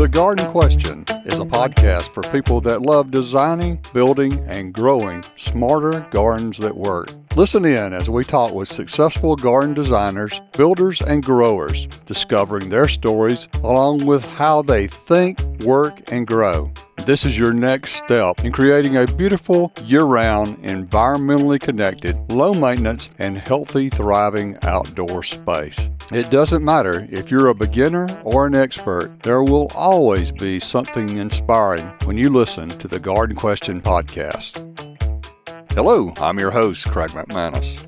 The Garden Question is a podcast for people that love designing, building, and growing smarter gardens that work. Listen in as we talk with successful garden designers, builders, and growers, discovering their stories along with how they think, work, and grow. This is your next step in creating a beautiful, year round, environmentally connected, low maintenance, and healthy, thriving outdoor space. It doesn't matter if you're a beginner or an expert, there will always be something inspiring when you listen to the Garden Question podcast. Hello, I'm your host, Craig McManus.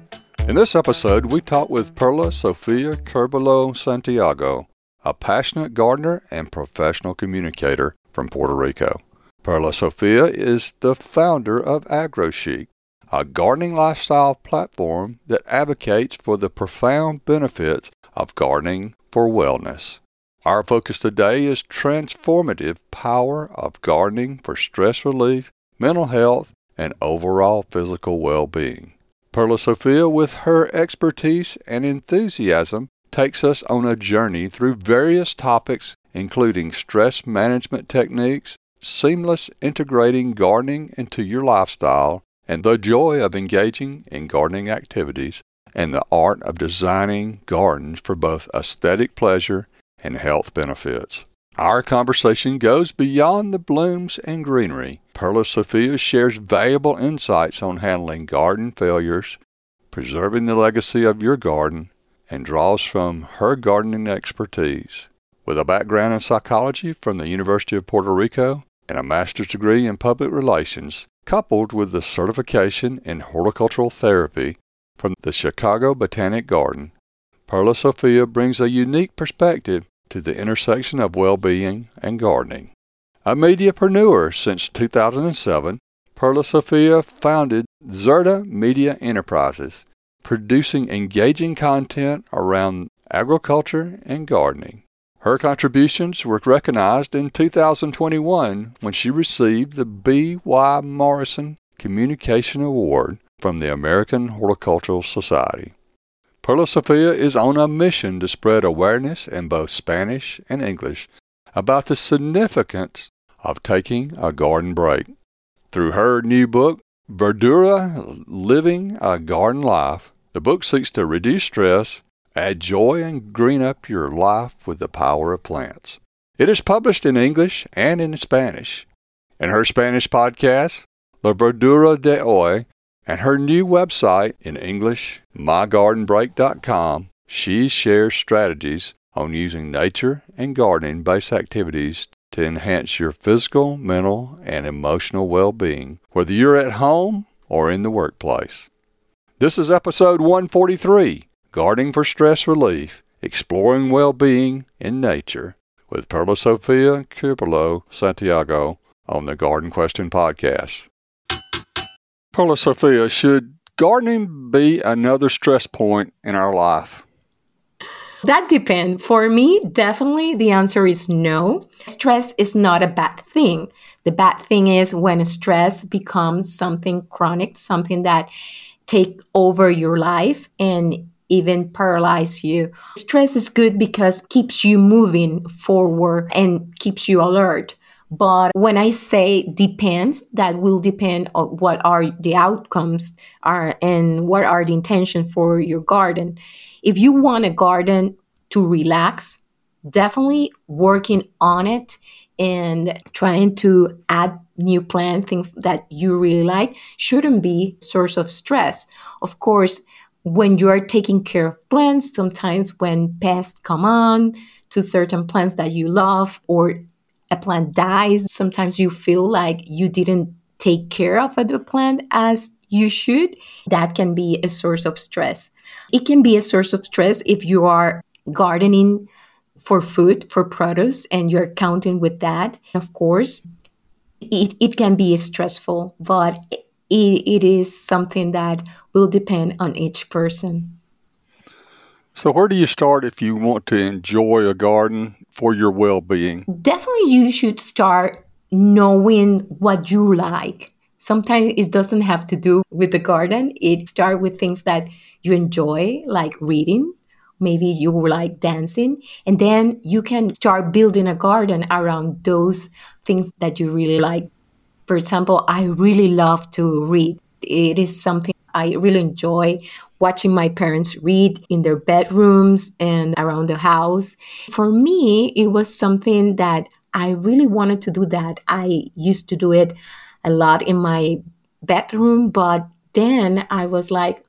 In this episode, we talk with Perla Sofia Curbelo Santiago, a passionate gardener and professional communicator from Puerto Rico. Perla Sofia is the founder of AgroChic, a gardening lifestyle platform that advocates for the profound benefits of gardening for wellness. Our focus today is transformative power of gardening for stress relief, mental health, and overall physical well-being. Perla Sofia, with her expertise and enthusiasm, takes us on a journey through various topics including stress management techniques, seamless integrating gardening into your lifestyle, and the joy of engaging in gardening activities, and the art of designing gardens for both aesthetic pleasure and health benefits. Our conversation goes beyond the blooms and greenery. Perla Sofia shares valuable insights on handling garden failures, preserving the legacy of your garden, and draws from her gardening expertise. With a background in psychology from the University of Puerto Rico and a master's degree in public relations, coupled with the certification in horticultural therapy from the Chicago Botanic Garden, Perla Sofia brings a unique perspective to the intersection of well-being and gardening. A mediapreneur since 2007, Perla Sofia founded Zerta Media Enterprises, producing engaging content around agriculture and gardening. Her contributions were recognized in 2021 when she received the B. Y. Morrison Communication Award from the American Horticultural Society. Perla Sofia is on a mission to spread awareness in both Spanish and English about the significance of taking a garden break. Through her new book, Verdura Living a Garden Life, the book seeks to reduce stress, add joy, and green up your life with the power of plants. It is published in English and in Spanish. In her Spanish podcast, La Verdura de Hoy, and her new website in English, mygardenbreak.com, she shares strategies on using nature and gardening based activities to enhance your physical, mental, and emotional well being, whether you're at home or in the workplace. This is episode 143 Gardening for Stress Relief Exploring Well Being in Nature with Perla Sofia Curbelo Santiago on the Garden Question Podcast. Perla Sofia, should gardening be another stress point in our life? That depends. For me, definitely the answer is no. Stress is not a bad thing. The bad thing is when stress becomes something chronic, something that take over your life and even paralyze you. Stress is good because keeps you moving forward and keeps you alert. But when I say depends, that will depend on what are the outcomes are and what are the intentions for your garden. If you want a garden to relax, definitely working on it and trying to add new plant things that you really like shouldn't be source of stress. Of course, when you are taking care of plants, sometimes when pests come on to certain plants that you love or a plant dies, sometimes you feel like you didn't take care of the plant as you should. That can be a source of stress. It can be a source of stress if you are gardening for food, for produce, and you're counting with that. Of course, it, it can be stressful, but it, it is something that will depend on each person. So, where do you start if you want to enjoy a garden for your well being? Definitely, you should start knowing what you like. Sometimes it doesn't have to do with the garden, it start with things that you enjoy, like reading, maybe you like dancing and then you can start building a garden around those things that you really like for example i really love to read it is something i really enjoy watching my parents read in their bedrooms and around the house for me it was something that i really wanted to do that i used to do it a lot in my bedroom but then i was like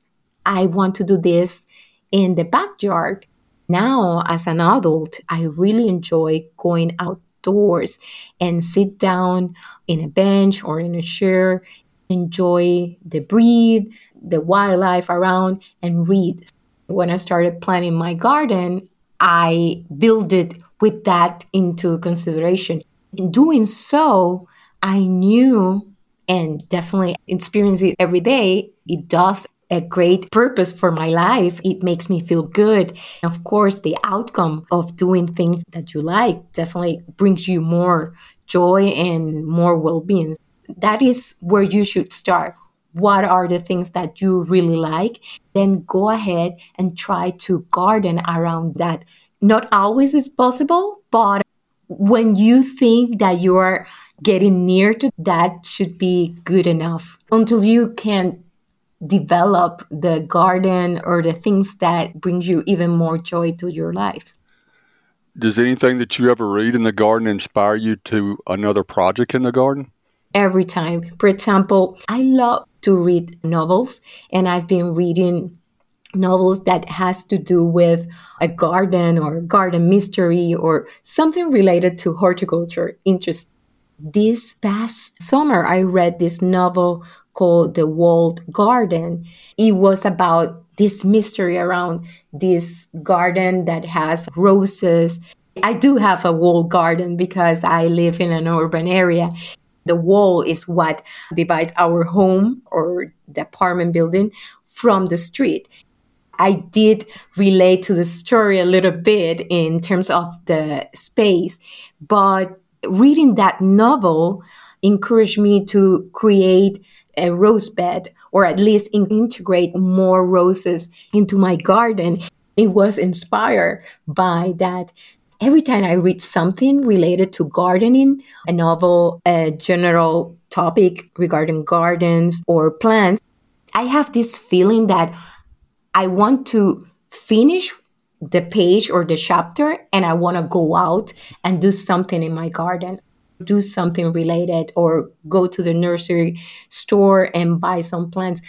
i want to do this in the backyard. Now, as an adult, I really enjoy going outdoors and sit down in a bench or in a chair, enjoy the breeze, the wildlife around, and read. When I started planning my garden, I built it with that into consideration. In doing so, I knew and definitely experience it every day, it does a great purpose for my life. It makes me feel good. Of course, the outcome of doing things that you like definitely brings you more joy and more well being. That is where you should start. What are the things that you really like? Then go ahead and try to garden around that. Not always is possible, but when you think that you are getting near to that should be good enough until you can develop the garden or the things that brings you even more joy to your life. Does anything that you ever read in the garden inspire you to another project in the garden? Every time. For example, I love to read novels and I've been reading novels that has to do with a garden or garden mystery or something related to horticulture interest. This past summer I read this novel called The Walled Garden. It was about this mystery around this garden that has roses. I do have a walled garden because I live in an urban area. The wall is what divides our home or the apartment building from the street. I did relate to the story a little bit in terms of the space, but reading that novel encouraged me to create a rose bed or at least integrate more roses into my garden. It was inspired by that. Every time I read something related to gardening, a novel, a general topic regarding gardens or plants, I have this feeling that I want to finish the page or the chapter and I want to go out and do something in my garden do something related or go to the nursery store and buy some plants.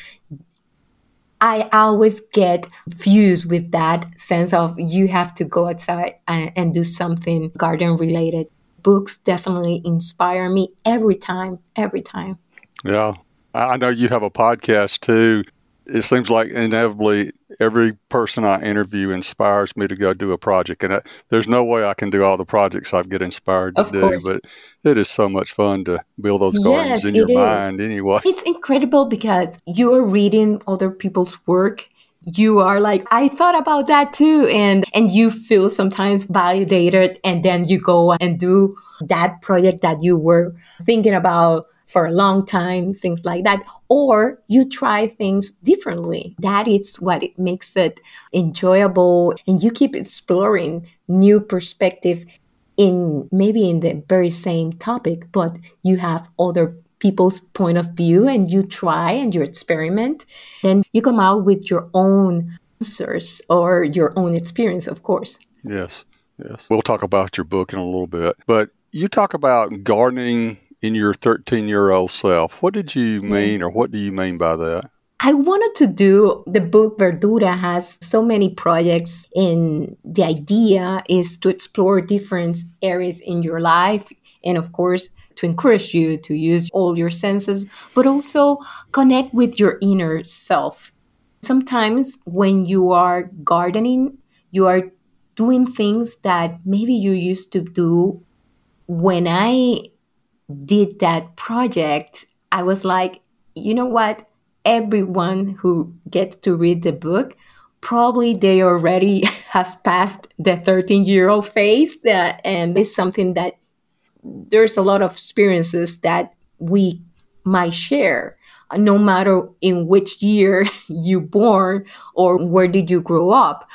I always get fused with that sense of you have to go outside and, and do something garden related. Books definitely inspire me every time, every time. Yeah. I know you have a podcast too. It seems like inevitably every person I interview inspires me to go do a project. And I, there's no way I can do all the projects I get inspired to of do, course. but it is so much fun to build those gardens Yes, in your is. mind anyway. It's incredible because you're reading other people's work. You are like, I thought about that too. And and you feel sometimes validated and then you go and do that project that you were thinking about for a long time, things like that. Or you try things differently. That is what it makes it enjoyable. And you keep exploring new perspective in maybe in the very same topic, but you have other people's point of view and you try and you experiment, then you come out with your own answers or your own experience, of course. Yes, yes. We'll talk about your book in a little bit, but you talk about gardening in your 13 year old self. What did you mean, or what do you mean by that? I wanted to do the book Verdura has so many projects and the idea is to explore different areas in your life and of course to encourage you to use all your senses but also connect with your inner self. Sometimes when you are gardening you are doing things that maybe you used to do when I did that project, I was like, you know what? Everyone who gets to read the book, probably they already has passed the 13 year old phase. That, and it's something that there's a lot of experiences that we might share no matter in which year you born or where did you grow up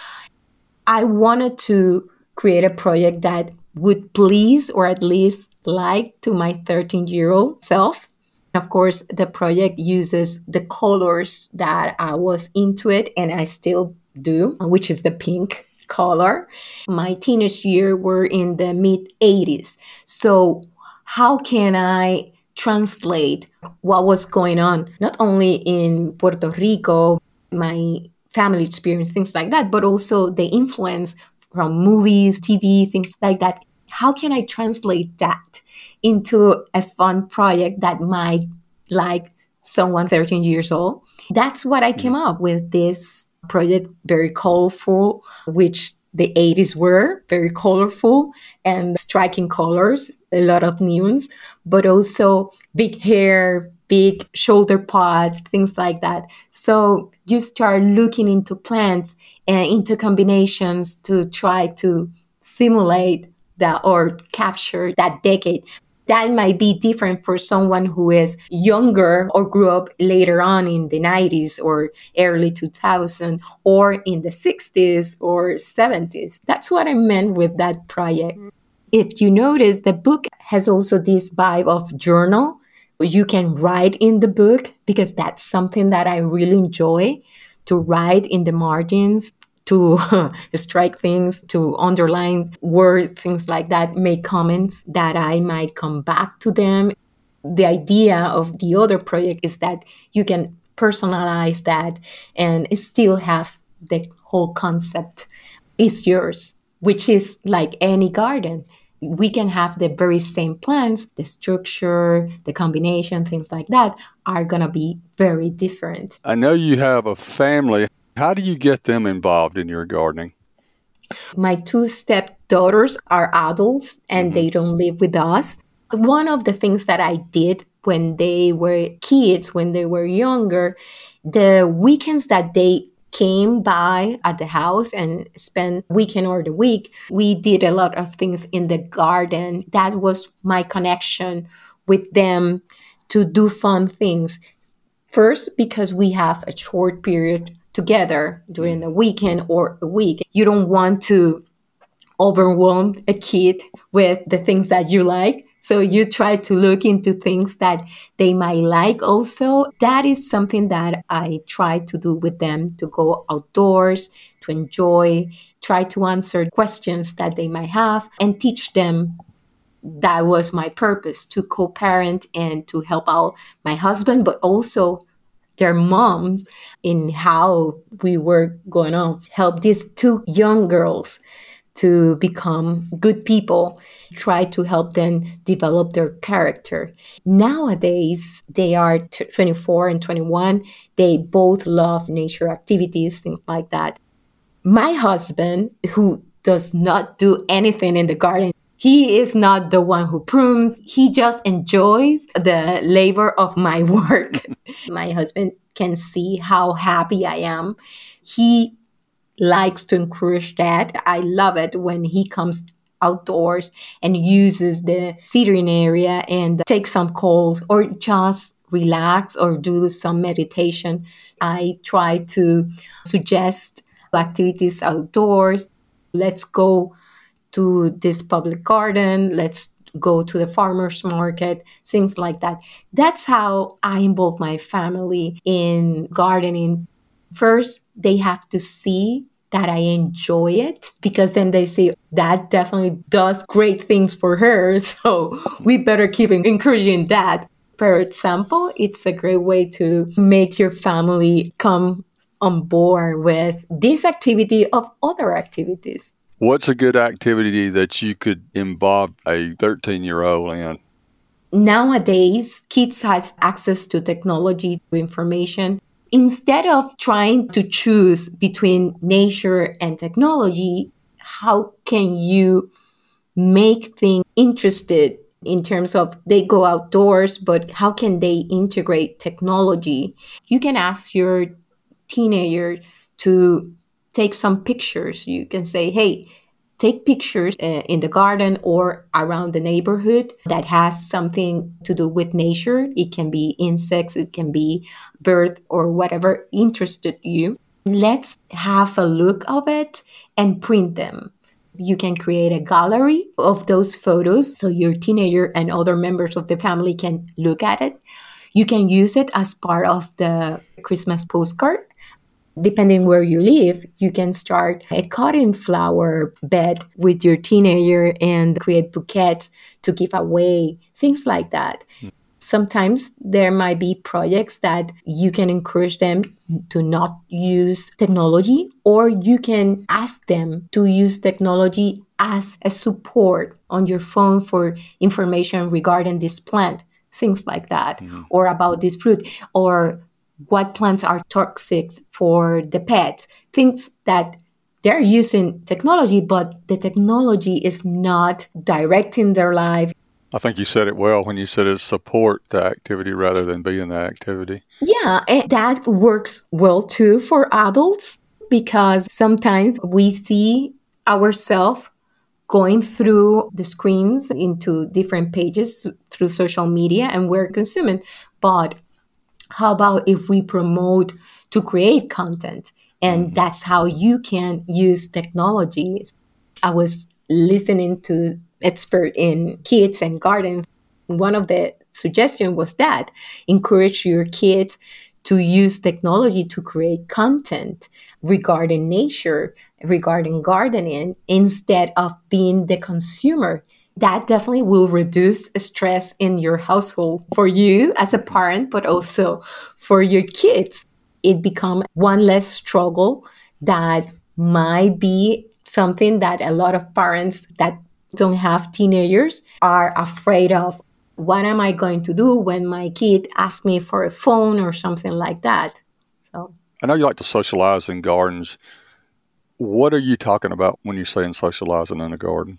I wanted to create a project that would please or at least like to my 13 year old self. Of course, the project uses the colors that I was into it and I still do, which is the pink color. My teenage year were in the mid 80s. So, how can I translate what was going on, not only in Puerto Rico, my family experience, things like that, but also the influence from movies, TV, things like that. How can I translate that into a fun project that might like someone 13 years old. That's what I came mm-hmm. up with this project, very colorful, which the 80s were very colorful and striking colors, a lot of neons, but also big hair, big shoulder pads, things like that. So you start looking into plants and into combinations to try to simulate that or capture that decade that might be different for someone who is younger or grew up later on in the 90s or early 2000 or in the 60s or 70s. That's what I meant with that project. If you notice, the book has also this vibe of journal. You can write in the book because that's something that I really enjoy to write in the margins to strike things, to underline word, things like that, make comments that I might come back to them. The idea of the other project is that you can personalize that and still have the whole concept is yours, which is like any garden. We can have the very same plants, the structure, the combination, things like that are going to be very different. I know you have a family. How do you get them involved in your gardening? My two stepdaughters are adults and mm-hmm. they don't live with us. One of the things that I did when they were kids, when they were younger, the weekends that they came by at the house and spent weekend or the week we did a lot of things in the garden that was my connection with them to do fun things first because we have a short period together during mm. the weekend or a week. You don't want to overwhelm a kid with the things that you like. So you try to look into things that they might like also. That is something that I try to do with them to go outdoors, to enjoy, try to answer questions that they might have and teach them that was my purpose to co-parent and to help out my husband but also their moms in how we were going to help these two young girls to become good people try to help them develop their character. Nowadays they are t- 24 and 21 they both love nature activities things like that. My husband who does not do anything in the garden he is not the one who prunes. He just enjoys the labor of my work. my husband can see how happy I am. He likes to encourage that. I love it when he comes outdoors and uses the sitting area and take some calls or just relax or do some meditation. I try to suggest activities outdoors. Let's go to this public garden, let's go to the farmers market, things like that. That's how I involve my family in gardening. First, they have to see that I enjoy it because then they say that definitely does great things for her. So we better keep encouraging that. For example, it's a great way to make your family come on board with this activity of other activities. What's a good activity that you could involve a 13 year old in? Nowadays, kids has access to technology, to information. Instead of trying to choose between nature and technology, how can you make things interested in terms of they go outdoors, but how can they integrate technology? You can ask your teenager to take some pictures. You can say, hey, take pictures uh, in the garden or around the neighborhood that has something to do with nature. It can be insects, it can be bird or whatever interested you. let's have a look of it and print them. You can create a gallery of those photos so your teenager and other members of the family can look at it. You can use it as part of the Christmas postcard. Depending where you live, you can start a cotton flower bed with your teenager and create bouquets to give away, things like that. Mm. Sometimes there might be projects that you can encourage them to not use technology, or you can ask them to use technology as a support on your phone for information regarding this plant, things like that, mm-hmm. or about this fruit, or what plants are toxic for the pet, things that they're using technology, but the technology is not directing their life. I think you said it well when you said it support the activity rather than be in the activity. Yeah, and that works well too for adults because sometimes we see ourselves going through the screens into different pages through social media and we're consuming. But how about if we promote to create content? And mm-hmm. that's how you can use technologies. I was listening to expert in kids and garden. One of the suggestion was that encourage your kids to use technology to create content regarding nature, regarding gardening, instead of being the consumer. That definitely will reduce stress in your household for you as a parent, but also for your kids. It become one less struggle that might be something that a lot of parents that don't have teenagers are afraid of what am I going to do when my kid asks me for a phone or something like that. So I know you like to socialize in gardens. What are you talking about when you're saying socializing in a garden?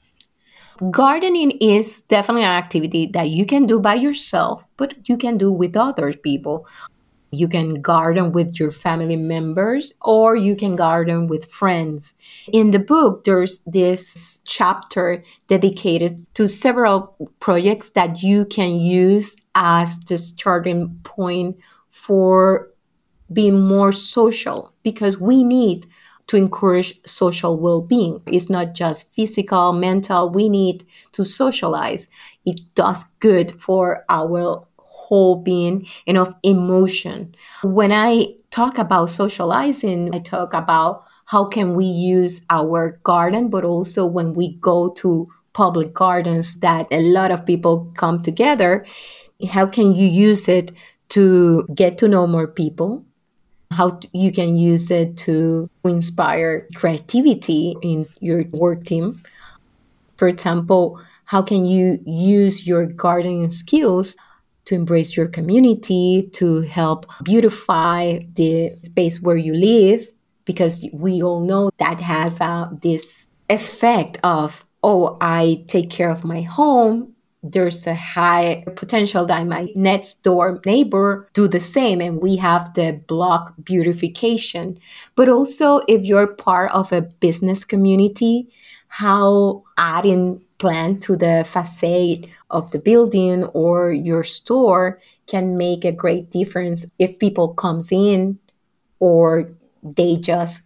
Gardening is definitely an activity that you can do by yourself, but you can do with other people. You can garden with your family members or you can garden with friends. In the book, there's this chapter dedicated to several projects that you can use as the starting point for being more social because we need to encourage social well being. It's not just physical, mental, we need to socialize. It does good for our whole being and of emotion. When I talk about socializing, I talk about how can we use our garden, but also when we go to public gardens that a lot of people come together, how can you use it to get to know more people? How you can use it to inspire creativity in your work team. For example, how can you use your gardening skills to embrace your community, to help beautify the space where you live, because we all know that has uh, this effect of, oh, I take care of my home. There's a high potential that my next door neighbor do the same, and we have the block beautification. But also, if you're part of a business community, how adding plant to the facade of the building or your store can make a great difference if people comes in or they just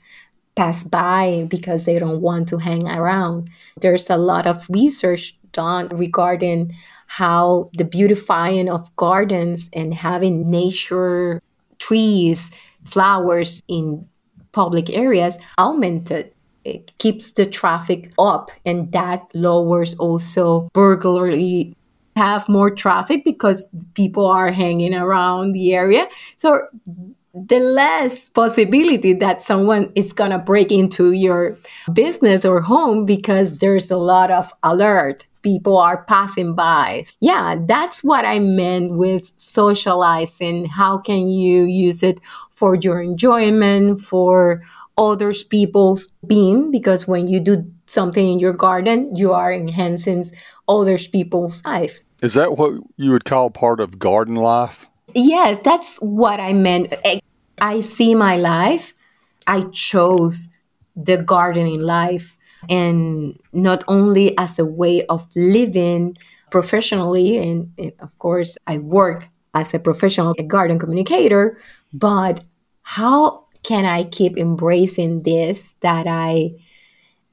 pass by because they don't want to hang around there's a lot of research done regarding how the beautifying of gardens and having nature trees flowers in public areas augmented. It keeps the traffic up and that lowers also burglary. Have more traffic because people are hanging around the area. So the less possibility that someone is going to break into your business or home because there's a lot of alert people are passing by. Yeah that's what i meant with socializing. How can you use it for your enjoyment for others people's being? Because when you do something in your garden you are enhancing others people's life. Is that what you would call part of garden life? Yes that's what i meant. I see my life. I chose the gardening life and not only as a way of living professionally and, and of course i work as a professional garden communicator but how can I keep embracing this that I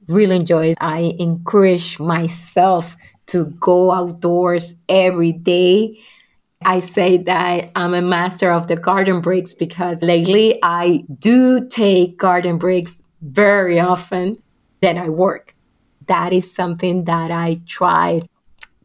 really enjoy? I encourage myself to go outdoors every day. I say that I'm a master of the garden breaks because lately I do take garden breaks very often than I work. That is something that I try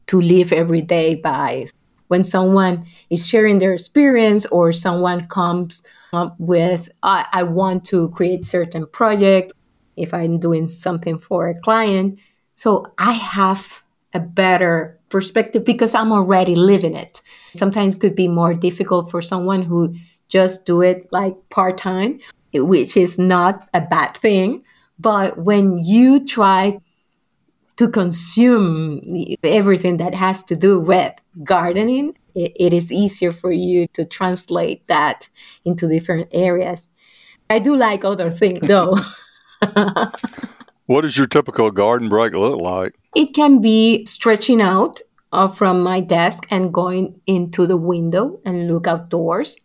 to live every day by. When someone is sharing their experience or someone comes up with, I, I want to create certain project, if I'm doing something for a client. So I have a better perspective because I'm already living it. Sometimes could be more difficult for someone who just do it like part time, which is not a bad thing. But when you try to consume everything that has to do with gardening, it, it is easier for you to translate that into different areas. I do like other things though. what does your typical garden break look like? It can be stretching out uh, from my desk and going into the window and look outdoors.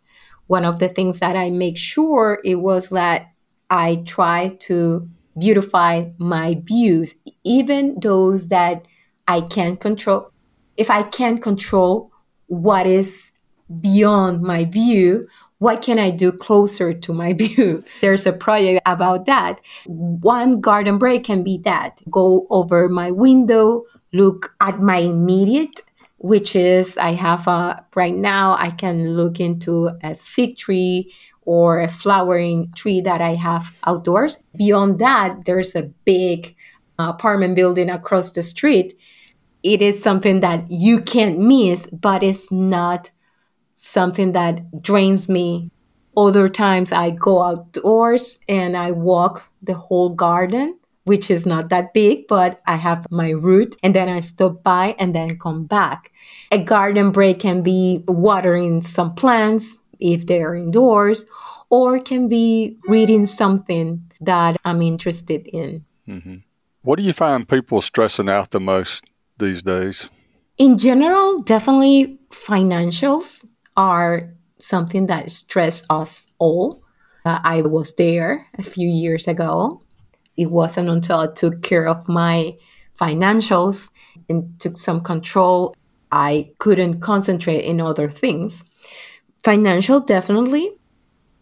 One of the things that I make sure it was that I try to beautify my views, even those that I can't control. If I can't control what is beyond my view, what can I do closer to my view? There's a project about that. One garden break can be that go over my window, look at my immediate which is I have a right now I can look into a fig tree or a flowering tree that I have outdoors. Beyond that, there's a big uh, apartment building across the street. It is something that you can't miss, but it's not something that drains me. Other times I go outdoors and I walk the whole garden, which is not that big, but I have my route and then I stop by and then come back. A garden break can be watering some plants, if they're indoors, or can be reading something that I'm interested in. Mm-hmm. What do you find people stressing out the most these days? In general, definitely financials are something that stress us all. Uh, I was there a few years ago. It wasn't until I took care of my financials and took some control, I couldn't concentrate in other things financial definitely.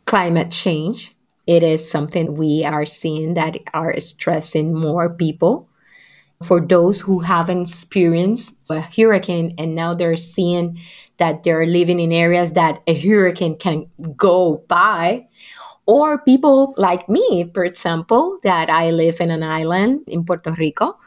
Climate change it is something we are seeing that are stressing more people. For those who haven't experienced a hurricane and now they're seeing that they're living in areas that a hurricane can go by or people like me for example that i live in an island in puerto rico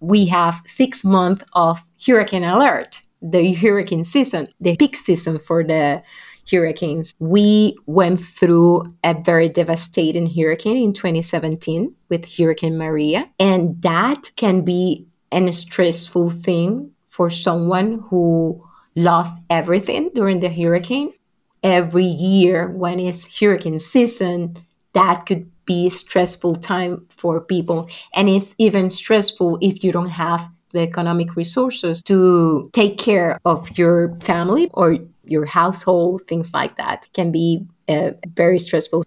we have six months of hurricane alert the hurricane season the peak season for the hurricanes. We went through a very devastating hurricane in 2017 with Hurricane Maria, and that can be a stressful thing for someone who lost everything during the hurricane. Every year, when it's hurricane season, that could be a stressful time for people. And it's even stressful if you don't have the economic resources to take care of your family or your household, things like that can be uh, very stressful.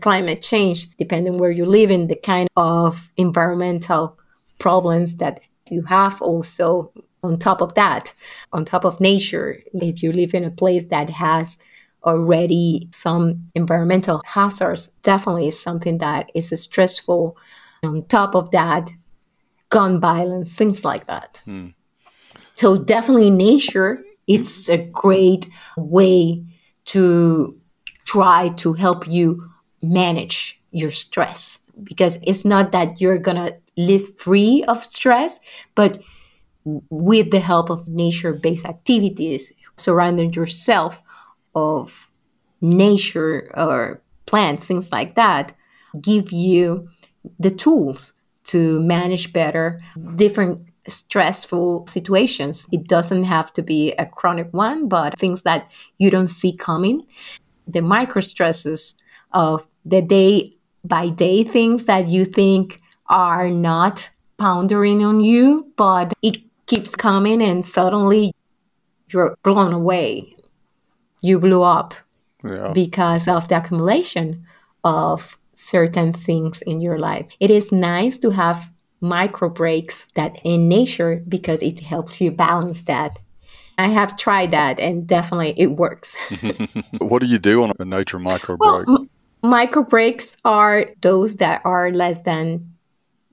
Climate change, depending where you live in, the kind of environmental problems that you have also on top of that, on top of nature, if you live in a place that has already some environmental hazards, definitely is something that is stressful. On top of that, gun violence, things like that. Hmm. So definitely nature it's a great way to try to help you manage your stress because it's not that you're going to live free of stress, but with the help of nature based activities, surrounding yourself of nature or plants, things like that, give you the tools to manage better different stressful situations. It doesn't have to be a chronic one, but things that you don't see coming. The micro stresses of the day by day things that you think are not pounding on you, but it keeps coming and suddenly you're blown away. You blew up yeah. because of the accumulation of certain things in your life. It is nice to have micro breaks that in nature because it helps you balance that. I have tried that and definitely it works. what do you do on a nature micro break? Well, m- micro breaks are those that are less than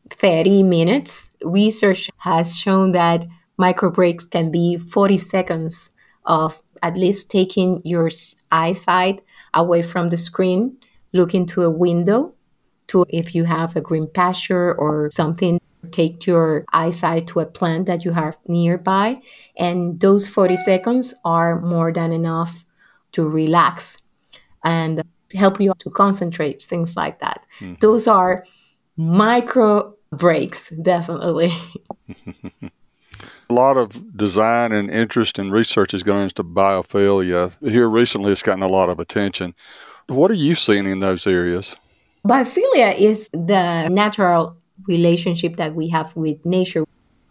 30 minutes. Research has shown that micro breaks can be 40 seconds of at least taking your eyesight away from the screen, look into a window to if you have a green pasture or something take your eyesight to a plant that you have nearby and those 40 seconds are more than enough to relax and help you to concentrate things like that mm-hmm. those are micro breaks definitely A lot of design and interest and research is going into biophilia. Here recently, it's gotten a lot of attention. What are you seeing in those areas? Biophilia is the natural relationship that we have with nature.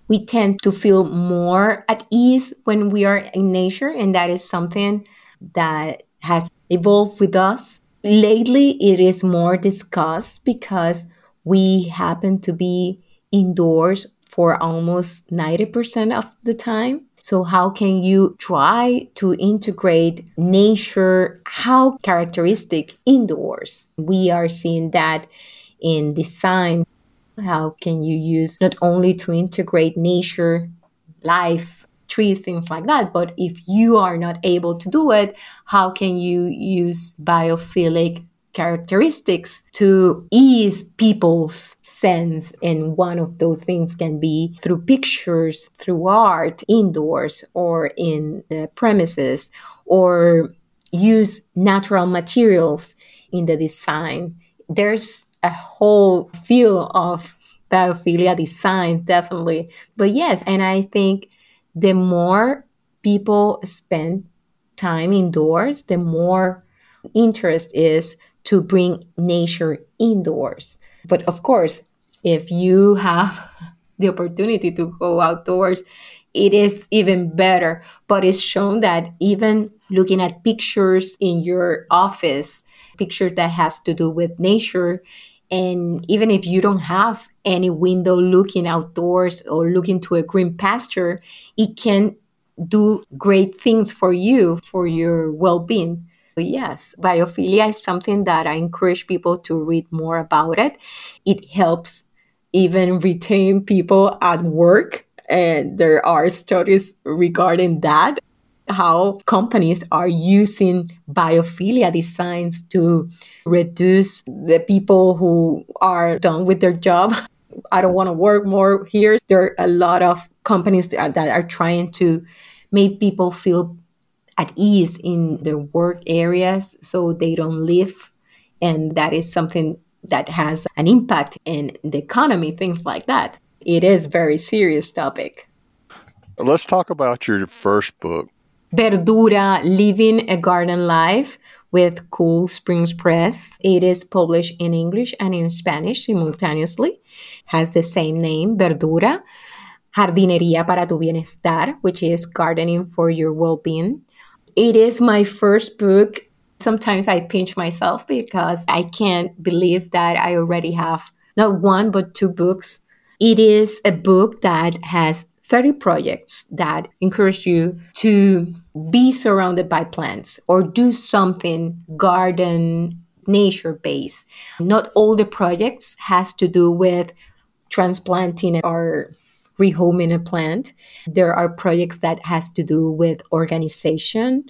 We tend to feel more at ease when we are in nature, and that is something that has evolved with us. Lately, it is more discussed because we happen to be indoors for almost 90% of the time. So, how can you try to integrate nature? How characteristic indoors? We are seeing that in design. How can you use not only to integrate nature, life, trees, things like that, but if you are not able to do it, how can you use biophilic characteristics to ease people's sense. And one of those things can be through pictures, through art, indoors or in the premises, or use natural materials in the design. There's a whole field of biophilia design, definitely. But yes, and I think the more people spend time indoors, the more interest is to bring nature indoors. But of course, if you have the opportunity to go outdoors, it is even better. But it's shown that even looking at pictures in your office, pictures that has to do with nature, and even if you don't have any window looking outdoors or looking to a green pasture, it can do great things for you, for your well being. Yes, biophilia is something that I encourage people to read more about it. It helps even retain people at work. And there are studies regarding that, how companies are using biophilia designs to reduce the people who are done with their job. I don't want to work more here. There are a lot of companies that are trying to make people feel at ease in their work areas so they don't leave. And that is something that has an impact in the economy, things like that. It is very serious topic. Let's talk about your first book. Verdura, Living a Garden Life with Cool Springs Press. It is published in English and in Spanish simultaneously. Has the same name, Verdura. Jardinería para tu bienestar, which is gardening for your well-being. It is my first book Sometimes I pinch myself because I can't believe that I already have not one, but two books. It is a book that has 30 projects that encourage you to be surrounded by plants or do something garden nature based. Not all the projects has to do with transplanting or rehoming a plant. There are projects that has to do with organization,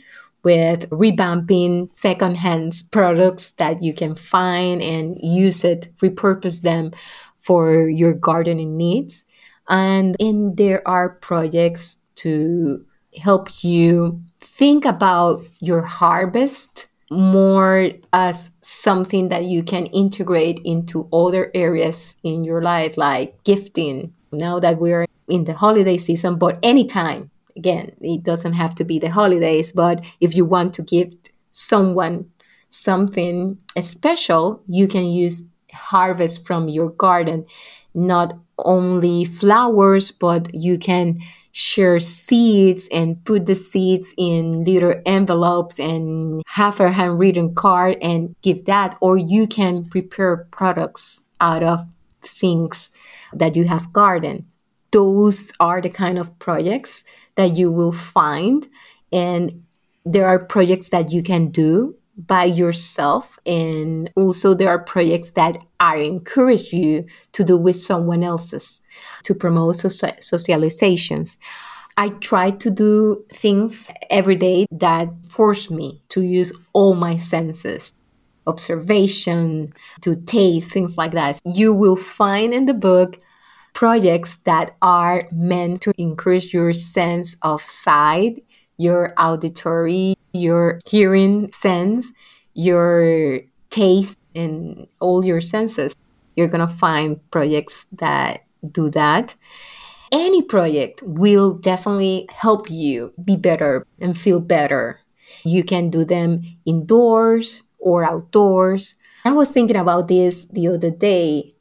with revamping secondhand products that you can find and use it, repurpose them for your gardening needs. And, and there are projects to help you think about your harvest more as something that you can integrate into other areas in your life, like gifting. Now that we're in the holiday season, but anytime again, it doesn't have to be the holidays, but if you want to give someone something special, you can use harvest from your garden, not only flowers, but you can share seeds and put the seeds in little envelopes and have a handwritten card and give that. Or you can prepare products out of things that you have garden. Those are the kind of projects that you will find. And there are projects that you can do by yourself. And also, there are projects that I encourage you to do with someone else's to promote socializations. I try to do things every day that force me to use all my senses observation, to taste, things like that. You will find in the book projects that are meant to increase your sense of sight, your auditory, your hearing sense, your taste, and all your senses. You're going to find projects that do that. Any project will definitely help you be better and feel better. You can do them indoors or outdoors. I was thinking about this the other day.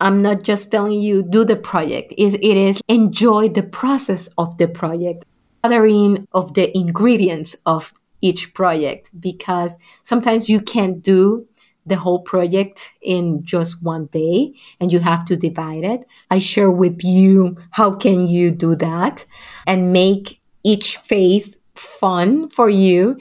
I'm not just telling you do the project. It, it is enjoy the process of the project, gathering of the ingredients of each project because sometimes you can't do the whole project in just one day and you have to divide it. I share with you how can you do that and make each phase fun for you,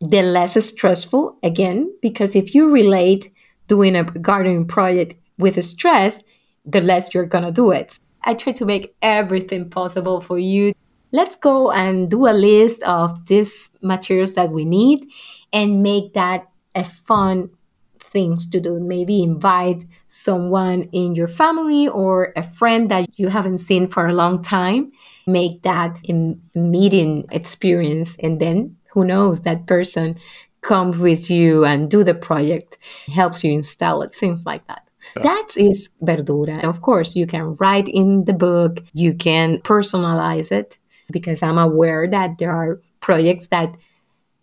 the less stressful again, because if you relate doing a gardening project with stress, the less you're going to do it. I try to make everything possible for you. Let's go and do a list of these materials that we need and make that a fun things to do. Maybe invite someone in your family or a friend that you haven't seen for a long time. Make that a meeting experience. And then who knows, that person comes with you and do the project, helps you install it, things like that. That is verdura. Of course, you can write in the book, you can personalize it because I'm aware that there are projects that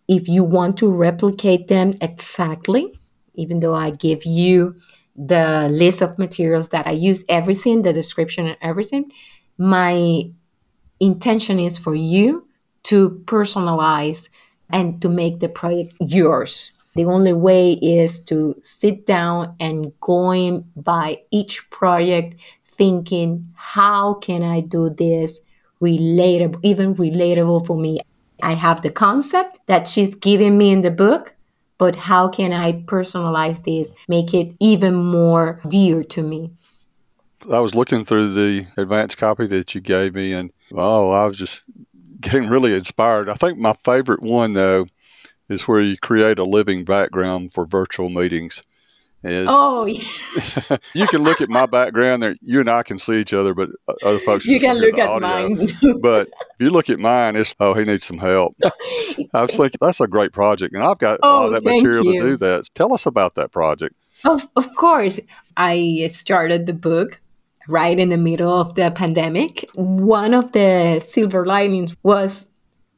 if you want to replicate them exactly, even though I give you the list of materials that I use, everything, the description and everything, my intention is for you to personalize and to make the project yours. The only way is to sit down and going by each project thinking, how can I do this relatable, even relatable for me? I have the concept that she's giving me in the book, but how can I personalize this, make it even more dear to me? I was looking through the advanced copy that you gave me, and oh, I was just getting really inspired. I think my favorite one, though, is where you create a living background for virtual meetings. Is oh, yeah. you can look at my background there. You and I can see each other, but other folks you can look at audio. mine. but if you look at mine, it's oh, he needs some help. I was thinking that's a great project, and I've got oh, all that material you. to do that. Tell us about that project. Of of course, I started the book right in the middle of the pandemic. One of the silver linings was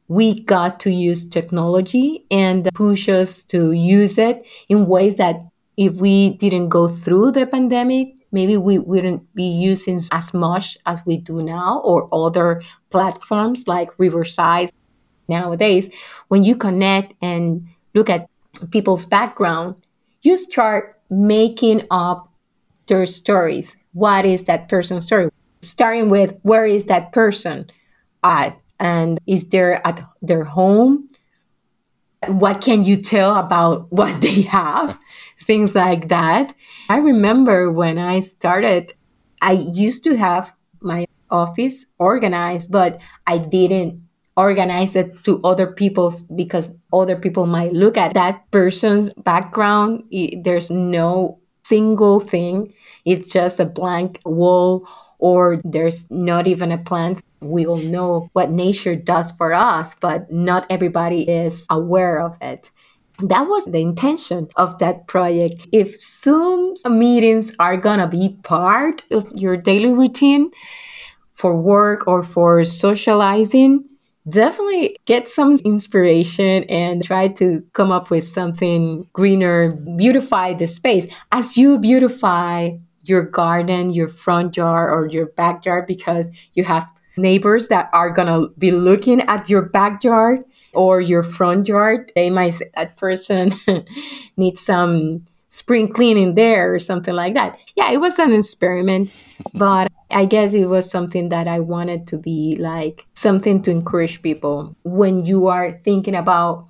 we got to use technology and push us to use it in ways that if we didn't go through the pandemic, maybe we wouldn't be using as much as we do now or other platforms like Riverside. Nowadays, when you connect and look at people's background, you start making up their stories. What is that person's story? Starting with where is that person at? And is there at their home? What can you tell about what they have? things like that. I remember when I started, I used to have my office organized, but I didn't organize it to other people because other people might look at that person's background. There's no single thing, it's just a blank wall, or there's not even a plant. We all know what nature does for us, but not everybody is aware of it. That was the intention of that project. If Zoom meetings are gonna be part of your daily routine for work or for socializing, definitely get some inspiration and try to come up with something greener, beautify the space as you beautify your garden, your front yard, or your backyard because you have neighbors that are going to be looking at your backyard or your front yard. They might say that person needs some spring cleaning there or something like that. Yeah, it was an experiment, but I guess it was something that I wanted to be like something to encourage people when you are thinking about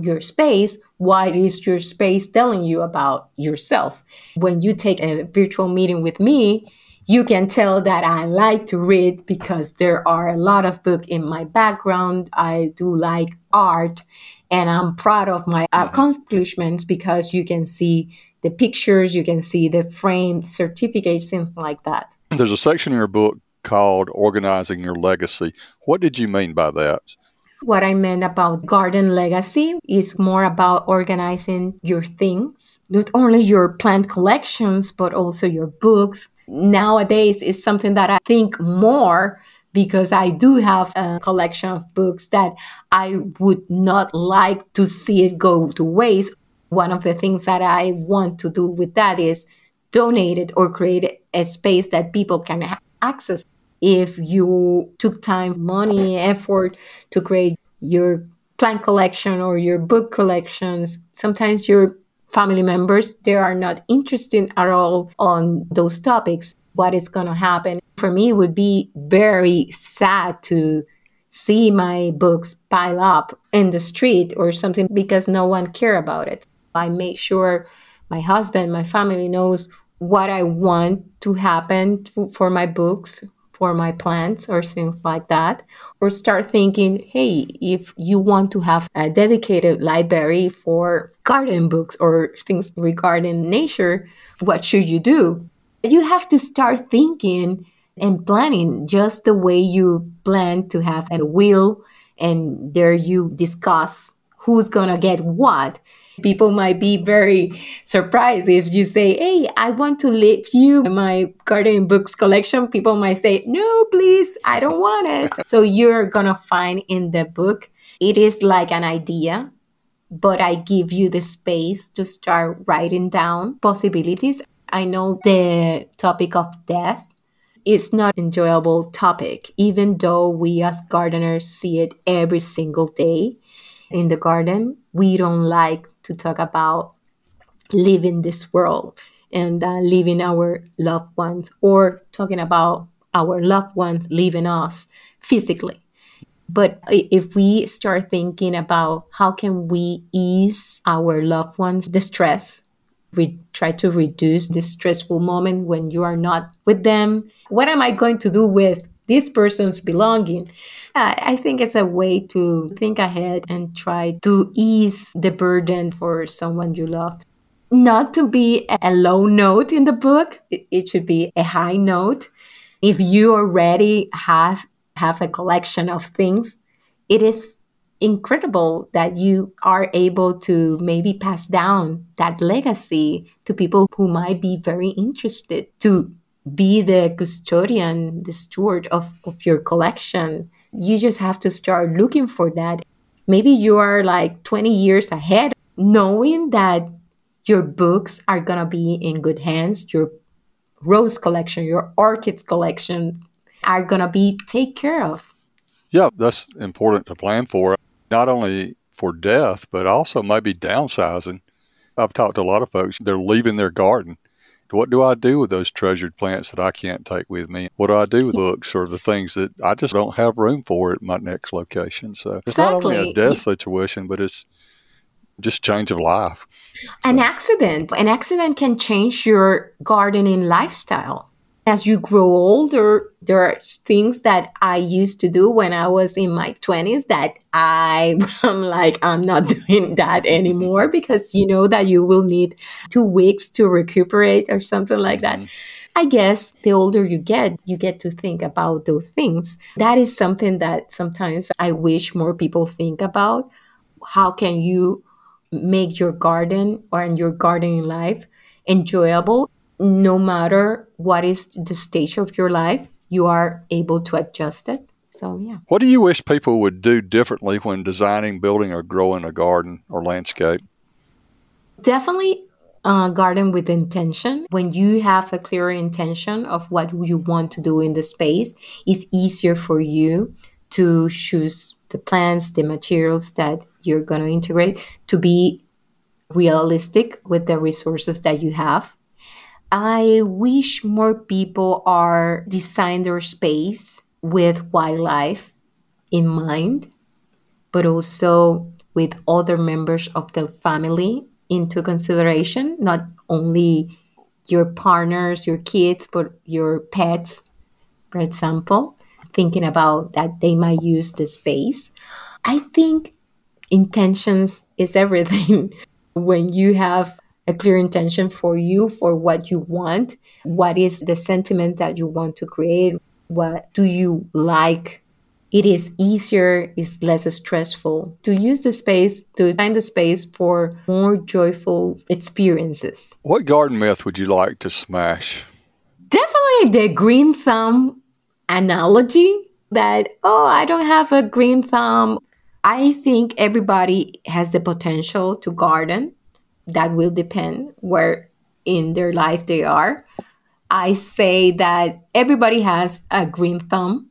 your space what is your space telling you about yourself when you take a virtual meeting with me you can tell that I like to read because there are a lot of books in my background. I do like art and I'm proud of my accomplishments because you can see the pictures, you can see the frame, certificates, things like that. There's a section in your book called Organizing Your Legacy. What did you mean by that? What I meant about garden legacy is more about organizing your things, not only your plant collections, but also your books. Nowadays, is something that I think more because I do have a collection of books that I would not like to see it go to waste. One of the things that I want to do with that is donate it or create a space that people can have access if you took time, money, effort to create your plant collection or your book collections, sometimes your family members they are not interested at all on those topics. What is going to happen for me would be very sad to see my books pile up in the street or something because no one care about it. I make sure my husband, my family knows what I want to happen to, for my books, for my plants or things like that. Or start thinking, hey, if you want to have a dedicated library for garden books or things regarding nature, what should you do? You have to start thinking and planning just the way you plan to have a will and there you discuss who's gonna get what People might be very surprised if you say, Hey, I want to leave you my gardening books collection. People might say, No, please, I don't want it. so you're going to find in the book, it is like an idea, but I give you the space to start writing down possibilities. I know the topic of death it's not an enjoyable topic even though we as gardeners see it every single day in the garden, we don't like to talk about leaving this world and uh, leaving our loved ones or talking about our loved ones leaving us physically. But if we start thinking about how can we ease our loved ones the stress, we try to reduce this stressful moment when you are not with them. What am I going to do with this person's belonging? I think it's a way to think ahead and try to ease the burden for someone you love. Not to be a low note in the book, it should be a high note. If you already has have a collection of things, it is incredible that you are able to maybe pass down that legacy to people who might be very interested to be the custodian, the steward of, of your collection you just have to start looking for that. Maybe you are like 20 years ahead, knowing that your books are going to be in good hands, your rose collection, your orchids collection are going to be taken care of. Yeah, that's important to plan for, not only for death, but also maybe downsizing. I've talked to a lot of folks, they're leaving their garden what do I do with those treasured plants that I can't take with me? What do I do with books or the things that I just don't have room for at my next location? So it's exactly. not only a death situation, but it's just change of life. So. An accident. An accident can change your gardening lifestyle as you grow older, there are things that I used to do when I was in my 20s that I am like, I'm not doing that anymore because you know that you will need two weeks to recuperate or something like that. Mm-hmm. I guess the older you get, you get to think about those things. That is something that sometimes I wish more people think about. How can you make your garden or your gardening life enjoyable no matter what is the stage of your life, you are able to adjust it. So, yeah. What do you wish people would do differently when designing, building, or growing a garden or landscape? Definitely uh, garden with intention. When you have a clear intention of what you want to do in the space, it's easier for you to choose the plants, the materials that you're going to integrate to be realistic with the resources that you have. I wish more people are design their space with wildlife in mind, but also with other members of the family into consideration, not only your partners, your kids, but your pets, for example, thinking about that they might use the space. I think intentions is everything. when you have a clear intention for you, for what you want, what is the sentiment that you want to create, what do you like it is easier, it's less stressful to use the space, to find the space for more joyful experiences. What garden myth would you like to smash? Definitely the green thumb analogy that, oh, I don't have a green thumb. I think everybody has the potential to garden. That will depend where in their life they are. I say that everybody has a green thumb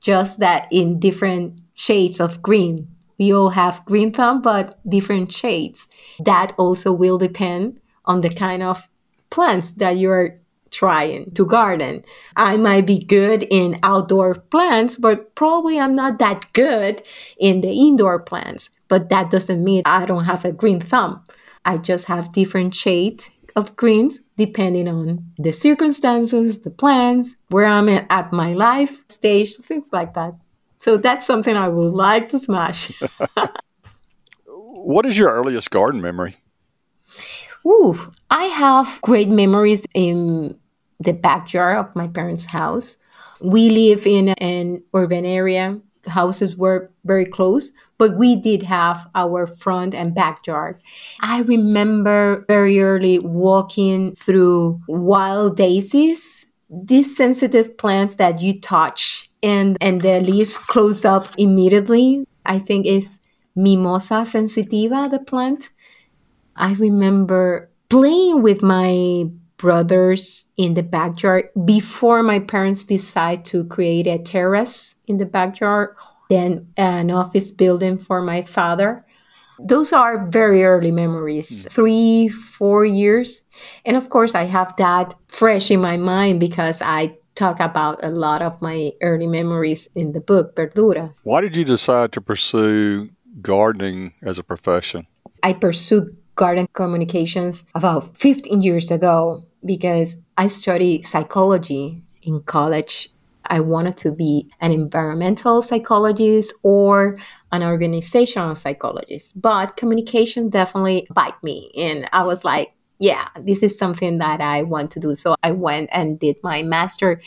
just that in different shades of green. We all have green thumb, but different shades. That also will depend on the kind of plants that you're trying to garden. I might be good in outdoor plants, but probably I'm not that good in the indoor plants. But that doesn't mean I don't have a green thumb. I just have different shades of greens depending on the circumstances, the plans, where I'm at my life stage, things like that. So that's something I would like to smash. what is your earliest garden memory? Ooh, I have great memories in the backyard of my parents' house. We live in an urban area. Houses were very close, but we did have our front and backyard. I remember very early walking through wild daisies, these sensitive plants that you touch and, and the leaves close up immediately. I think is Mimosa sensitiva, the plant. I remember playing with my brothers in the backyard before my parents decide to create a terrace in the backyard then an office building for my father. Those are very early memories, mm. three, four years. And of course, I have that fresh in my mind because I talk about a lot of my early memories in the book, Verdura. Why did you decide to pursue gardening as a profession? I pursued garden communications about 15 years ago because I studied psychology in college I wanted to be an environmental psychologist or an organizational psychologist. But communication definitely bite me. And I was like, yeah, this is something that I want to do. So I went and did my master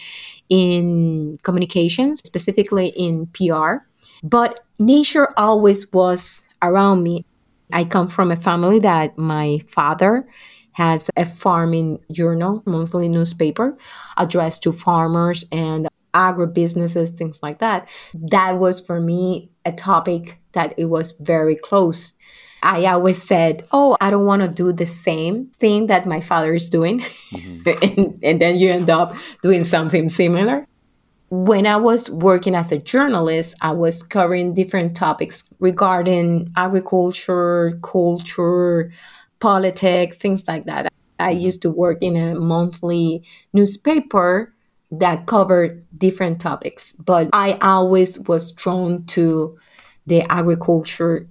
in communications, specifically in PR. But nature always was around me. I come from a family that my father has a farming journal, monthly newspaper addressed to farmers and agribusinesses, things like that. That was for me a topic that it was very close. I always said, Oh, I don't want to do the same thing that my father is doing. Mm-hmm. and, and then you end up doing something similar. When I was working as a journalist, I was covering different topics regarding agriculture, culture, politics, things like that. I mm-hmm. used to work in a monthly newspaper that covered different topics, but I always was drawn to the agriculture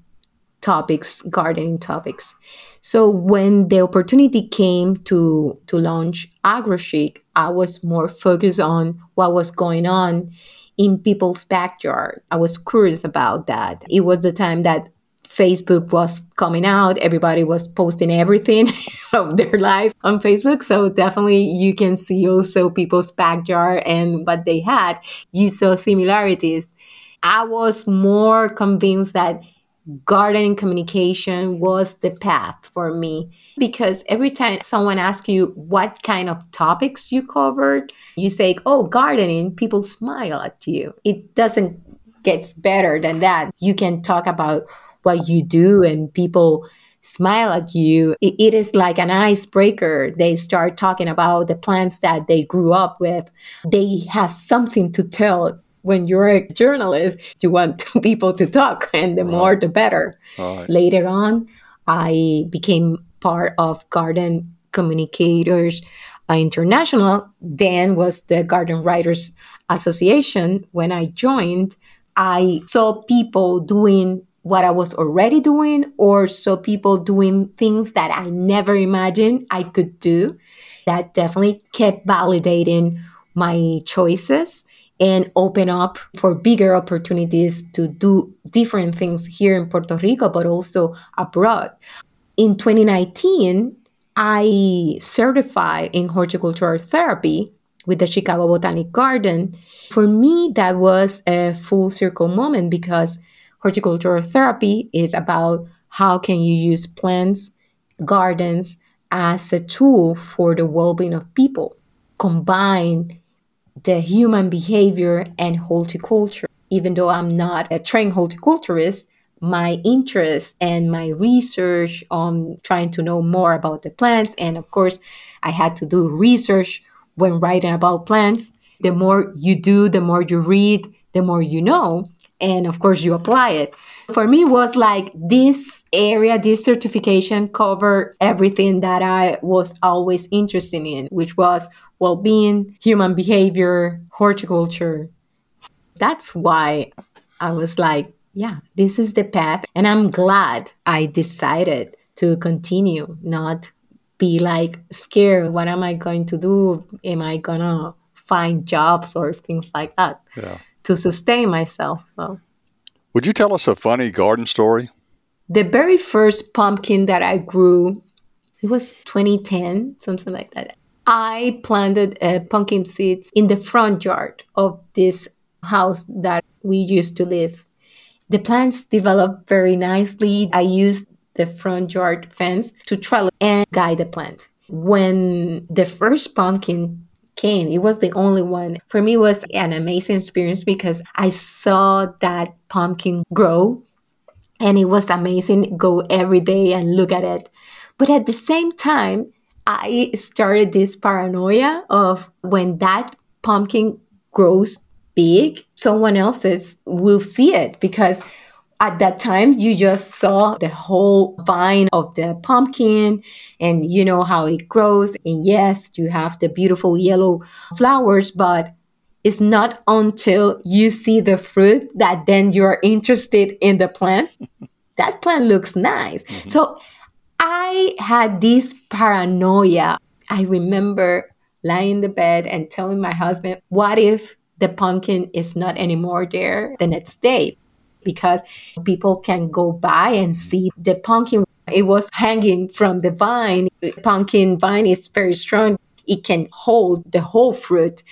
topics, gardening topics. So when the opportunity came to to launch AgroChic, I was more focused on what was going on in people's backyard. I was curious about that. It was the time that Facebook was coming out, everybody was posting everything of their life on Facebook. So definitely you can see also people's backyard and what they had. You saw similarities. I was more convinced that gardening communication was the path for me because every time someone asks you what kind of topics you covered, you say, Oh, gardening, people smile at you. It doesn't get better than that. You can talk about what you do and people smile at you. It, it is like an icebreaker. They start talking about the plants that they grew up with. They have something to tell. When you're a journalist, you want people to talk, and the right. more the better. Right. Later on, I became part of Garden Communicators International. Dan was the Garden Writers Association. When I joined, I saw people doing what I was already doing or saw people doing things that I never imagined I could do. That definitely kept validating my choices and open up for bigger opportunities to do different things here in Puerto Rico, but also abroad. In 2019, I certified in horticultural therapy with the Chicago Botanic Garden. For me, that was a full circle moment because horticultural therapy is about how can you use plants, gardens as a tool for the well-being of people. Combine the human behavior and horticulture. Even though I'm not a trained horticulturist, my interest and my research on trying to know more about the plants, and of course, I had to do research when writing about plants. The more you do, the more you read, the more you know, and of course, you apply it. For me, was like this area, this certification covered everything that I was always interested in, which was well being, human behavior, horticulture. That's why I was like, yeah, this is the path. And I'm glad I decided to continue, not be like scared. What am I going to do? Am I to find jobs or things like that yeah. To sustain myself? Well, Would you tell us a funny garden story? The very first pumpkin that I grew, it was 2010, something like that. I planted uh, pumpkin seeds in the front yard of this house that we used to live. The plants developed very nicely. I used the front yard fence to trellis and guide the plant. When the first pumpkin came, it was the only one. For me, was an amazing experience because I saw that pumpkin grow and it was amazing. Go every day and look at it. But at the same time, I started this paranoia of when that pumpkin grows big, someone else's will see it because at that time you just saw the whole vine of the pumpkin and you know how it grows and yes you have the beautiful yellow flowers but it's not until you see the fruit that then you're interested in the plant that plant looks nice mm-hmm. so I had this paranoia. I remember lying in the bed and telling my husband, what if the pumpkin is not anymore there the next day? Because people can go by and see the pumpkin. It was hanging from the vine. The pumpkin vine is very strong. It can hold the whole fruit.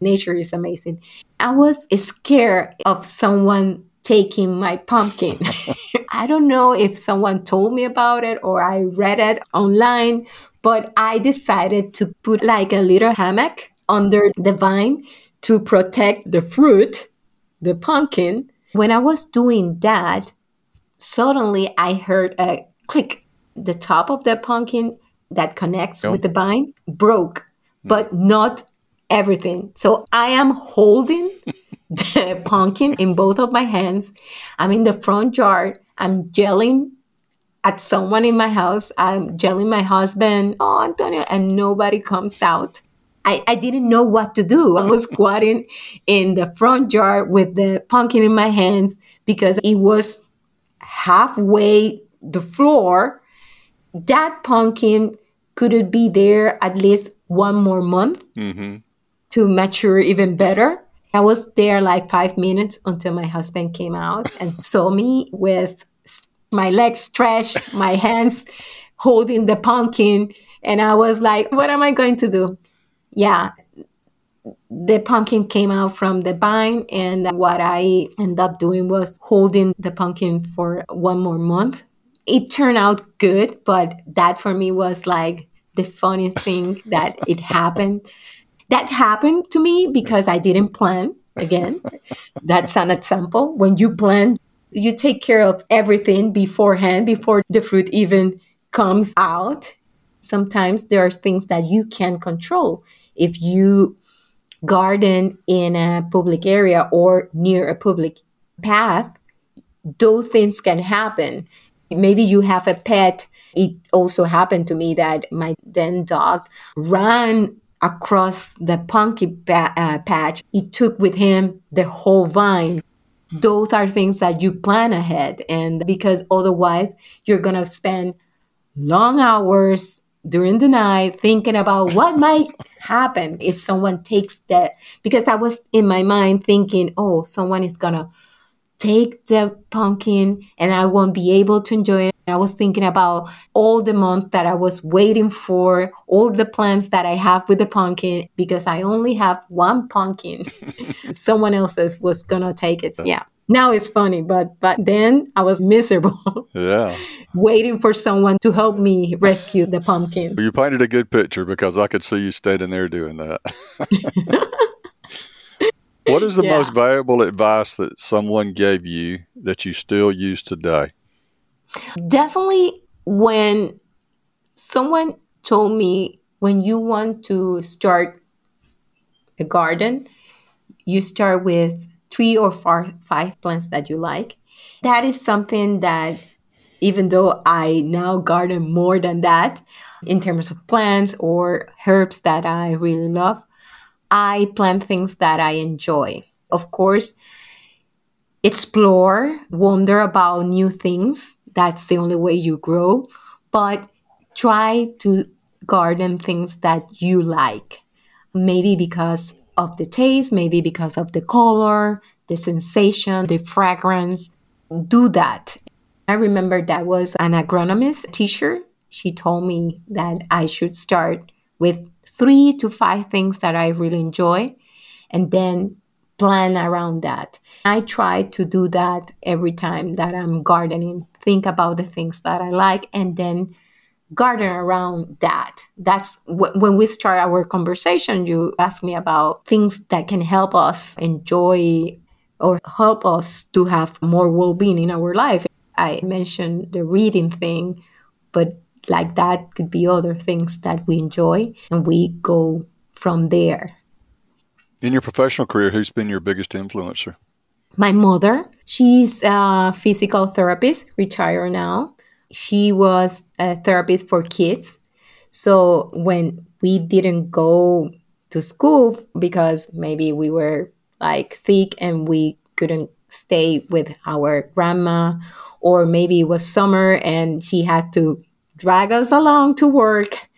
Nature is amazing. I was scared of someone taking my pumpkin. I don't know if someone told me about it or I read it online, but I decided to put like a little hammock under the vine to protect the fruit, the pumpkin. When I was doing that, suddenly I heard a click. The top of the pumpkin that connects oh. with the vine broke, hmm. but not everything. So I am holding the pumpkin in both of my hands. I'm in the front yard. I'm yelling at someone in my house. I'm yelling my husband, oh, Antonio, and nobody comes out. I, I didn't know what to do. I was squatting in the front yard with the pumpkin in my hands because it was halfway the floor. That pumpkin could it be there at least one more month mm-hmm. to mature even better? I was there like five minutes until my husband came out and saw me with my legs stretched, my hands holding the pumpkin. And I was like, what am I going to do? Yeah, the pumpkin came out from the vine. And what I ended up doing was holding the pumpkin for one more month. It turned out good, but that for me was like the funny thing that it happened that happened to me because I didn't plan. Again, that's an example. When you plan, you take care of everything beforehand before the fruit even comes out. Sometimes there are things that you can control. If you garden in a public area or near a public path, those things can happen. Maybe you have a pet. It also happened to me that my then dog ran across the pumpkin pa- uh, patch. He took with him the whole vine. Those are things that you plan ahead, and because otherwise you're gonna spend long hours during the night thinking about what might happen if someone takes that. Because I was in my mind thinking, oh, someone is gonna take the pumpkin and I won't be able to enjoy it. I was thinking about all the month that I was waiting for, all the plans that I have with the pumpkin because I only have one pumpkin. Someone else's was gonna take it. Yeah. Now it's funny, but but then I was miserable. Yeah. waiting for someone to help me rescue the pumpkin. You painted a good picture because I could see you standing there doing that. what is the Yeah. most valuable advice that someone gave you that you still use today? Definitely when someone told me when you want to start a garden, you start with three or four, five plants that you like. That is something that even though I now garden more than that in terms of plants or herbs that I really love, I plant things that I enjoy. Of course, explore, wonder about new things. That's the only way you grow. But try to garden things that you like. Maybe because of the taste, maybe because of the color, the sensation, the fragrance. Do that. I remember that was an agronomist teacher. She told me that I should start with three to five things that I really enjoy and then plan around that. I try to do that every time that I'm gardening. Think about the things that I like and then garden around that. That's wh- when we start our conversation. You ask me about things that can help us enjoy or help us to have more well being in our life. I mentioned the reading thing, but like that could be other things that we enjoy and we go from there. In your professional career, who's been your biggest influencer? My mother, she's a physical therapist, retired now. She was a therapist for kids. So when we didn't go to school because maybe we were like thick and we couldn't stay with our grandma, or maybe it was summer and she had to drag us along to work.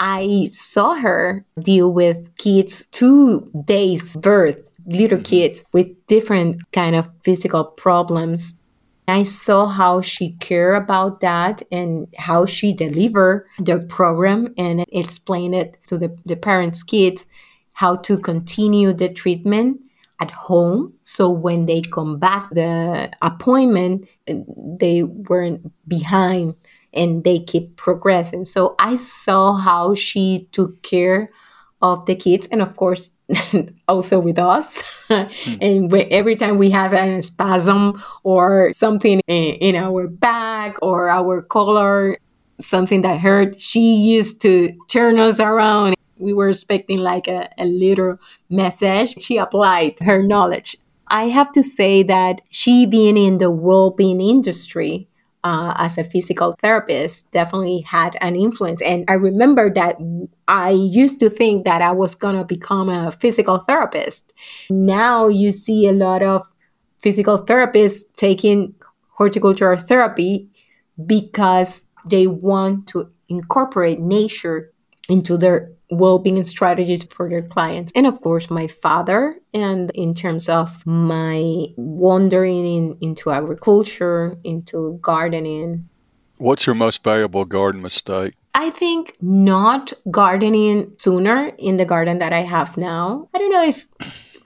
I saw her deal with kids two days birth, little mm-hmm. kids with different kind of physical problems. I saw how she cared about that and how she delivered the program and explained it to the, the parents' kids how to continue the treatment at home. So when they come back, the appointment, they weren't behind and they keep progressing. So I saw how she took care of the kids and of course also with us. Hmm. And we, every time we have a spasm or something in, in our back or our collar something that hurt she used to turn us around. We were expecting like a, a little message. She applied her knowledge. I have to say that she being in the well-being industry uh, as a physical therapist definitely had an influence. And I remember that I used to think that I was going to become a physical therapist. Now you see a lot of physical therapists taking horticultural therapy because they want to incorporate nature into their well-being strategies for their clients and of course my father and in terms of my wandering in, into agriculture into gardening What's your most valuable garden mistake? i think not gardening sooner in the garden that i have now i don't know if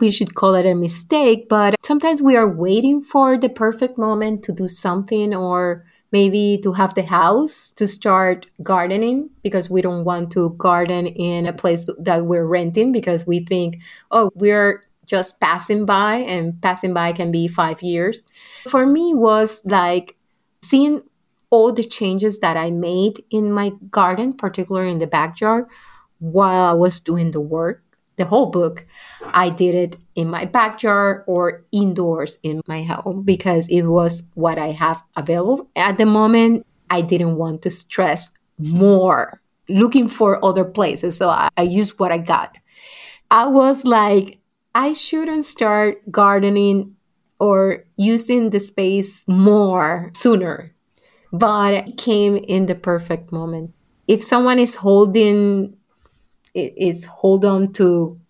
we should call it a mistake but sometimes we are waiting for the perfect moment to do something or maybe to have the house to start gardening because we don't want to garden in a place that we're renting because we think, oh, we're just passing by and passing by can be 5 years. For me was like seeing all the changes that I made in my garden, particularly in the backyard while I was doing the work. The whole book, I did it in my backyard or indoors in my home because it was what I have available. At the moment, I didn't want to stress more looking for other places. So I, I used what I got. I was like, I shouldn't start gardening or using the space more sooner. But it came in the perfect moment. If someone is holding is hold on to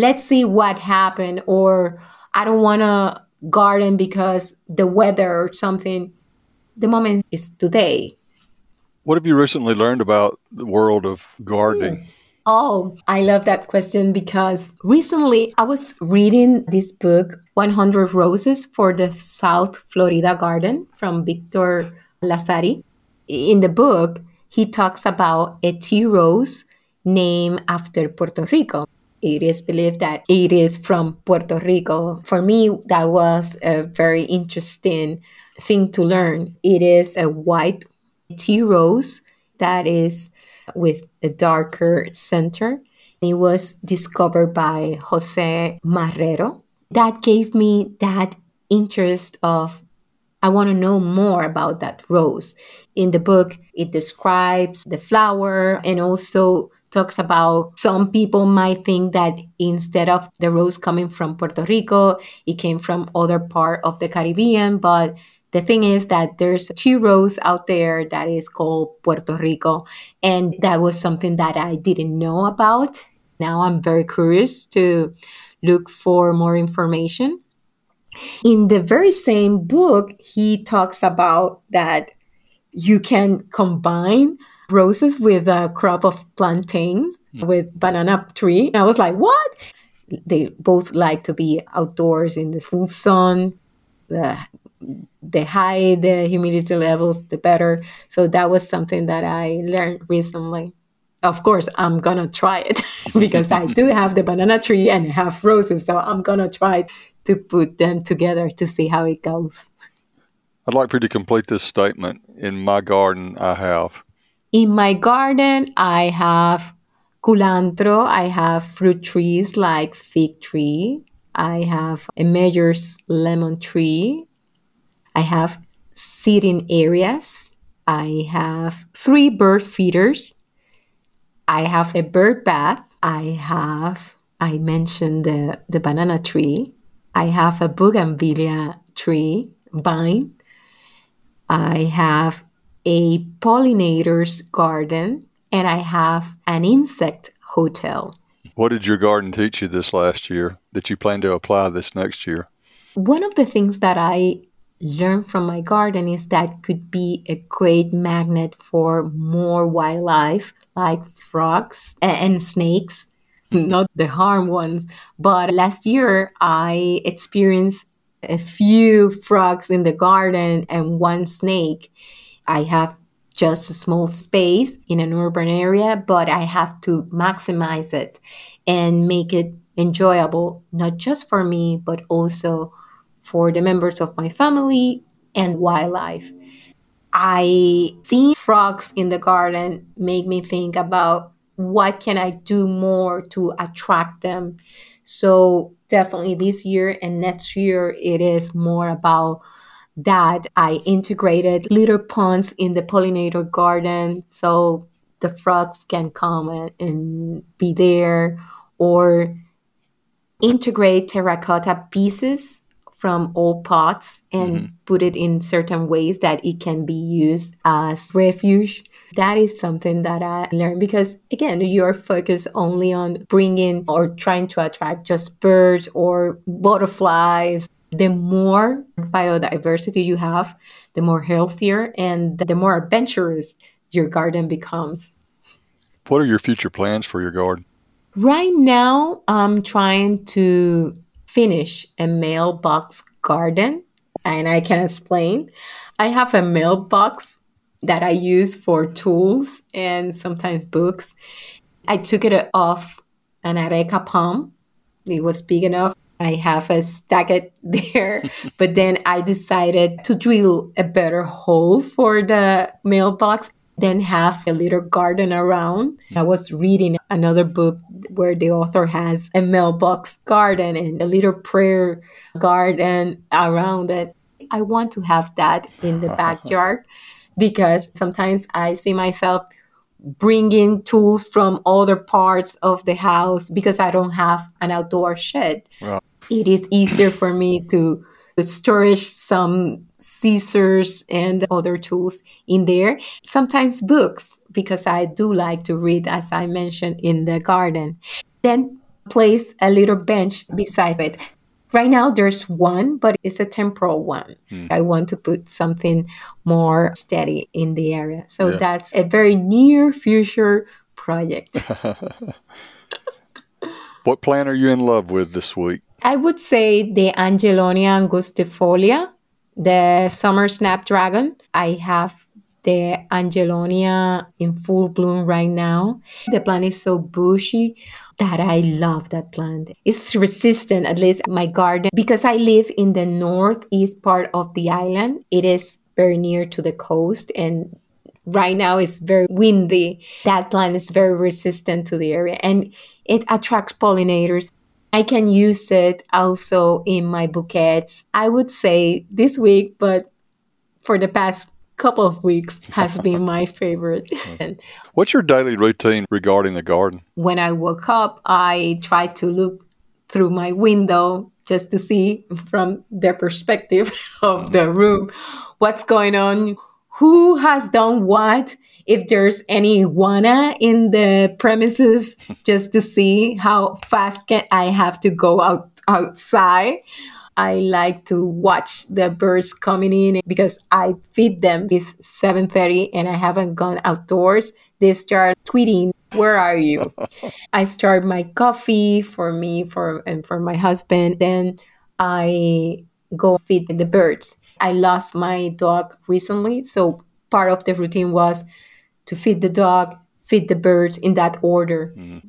let's see what happened or I don't want to garden because the weather or something. The moment is today. What have you recently learned about the world of gardening? Oh, I love that question because recently I was reading this book, 100 Roses for the South Florida Garden from Victor Lazzari. In the book, he talks about a tea rose named after Puerto Rico. It is believed that it is from Puerto Rico. For me, that was a very interesting thing to learn. It is a white tea rose that is with a darker center. It was discovered by Jose Marrero. That gave me that interest of I want to know more about that rose. In the book, it describes the flower and also talks about some people might think that instead of the rose coming from Puerto Rico, it came from other part of the Caribbean, but the thing is that there's two rose out there that is called Puerto Rico, and that was something that I didn't know about. Now I'm very curious to look for more information. In the very same book, he talks about that you can combine roses with a crop of plantains mm. with banana tree. I was like, what? They both like to be outdoors in the full sun. The, the high the humidity levels, the better. So that was something that I learned recently. Of course, I'm gonna try it because I do have the banana tree and have roses. So I'm gonna try to put them together to see how it goes. I'd like for you to complete this statement. In my garden, I have in my garden, I have culantro, I have fruit trees like fig tree, I have a Meyer's lemon tree, I have seating areas, I have three bird feeders, I have a bird bath, I have, I mentioned the, the banana tree, I have a bougainvillea tree, vine, I have a pollinator's garden and I have an insect hotel. What did your garden teach you this last year that you plan to apply this next year? One of the things that I learned from my garden is that could be a great magnet for more wildlife like frogs and snakes, hmm. not the harm ones. But last year I experienced a few frogs in the garden and one snake I have just a small space in an urban area, but I have to maximize it and make it enjoyable, not just for me, but also for the members of my family and wildlife. I see frogs in the garden make me think about what can I do more to attract them. So definitely this year and next year it is more about that I integrated little ponds in the pollinator garden so the frogs can come and, and be there or integrate terracotta pieces from old pots and mm-hmm. put it in certain ways that it can be used as refuge. That is something that I learned because, again, you're focused only on bringing or trying to attract just birds or butterflies the more biodiversity you have, the more healthier and the more adventurous your garden becomes. What are your future plans for your garden? Right now, I'm trying to finish a mailbox garden, and I can explain. I have a mailbox that I use for tools and sometimes books. I took it off an areca palm. It was big enough I have a stack there, but then I decided to drill a better hole for the mailbox, then have a little garden around. I was reading another book where the author has a mailbox garden and a little prayer garden around it. I want to have that in the backyard because sometimes I see myself bringing tools from other parts of the house because I don't have an outdoor shed it is easier for me to storage some scissors and other tools in there. Sometimes books, because I do like to read, as I mentioned, in the garden. Then place a little bench beside it. Right now, there's one, but it's a temporal one. Mm. I want to put something more steady in the area. So yeah. that's a very near future project. what plant are you in love with this week? I would say the Angelonia angustifolia, the summer snapdragon. I have the Angelonia in full bloom right now. The plant is so bushy that I love that plant. It's resistant, at least my garden, because I live in the northeast part of the island. It is very near to the coast and right now it's very windy. That plant is very resistant to the area and it attracts pollinators. I can use it also in my bouquets. I would say this week, but for the past couple of weeks has been my favorite. What's your daily routine regarding the garden? When I woke up, I try to look through my window just to see from the perspective of the mm-hmm. room what's going on, who has done what, if there's any iguana in the premises just to see how fast can I have to go out outside. I like to watch the birds coming in because I feed them. It's 7:30 and I haven't gone outdoors. They start tweeting, "Where are you?" I start my coffee for me for and for my husband. Then I go feed the birds. I lost my dog recently, so part of the routine was to feed the dog, feed the birds in that order. Mm-hmm.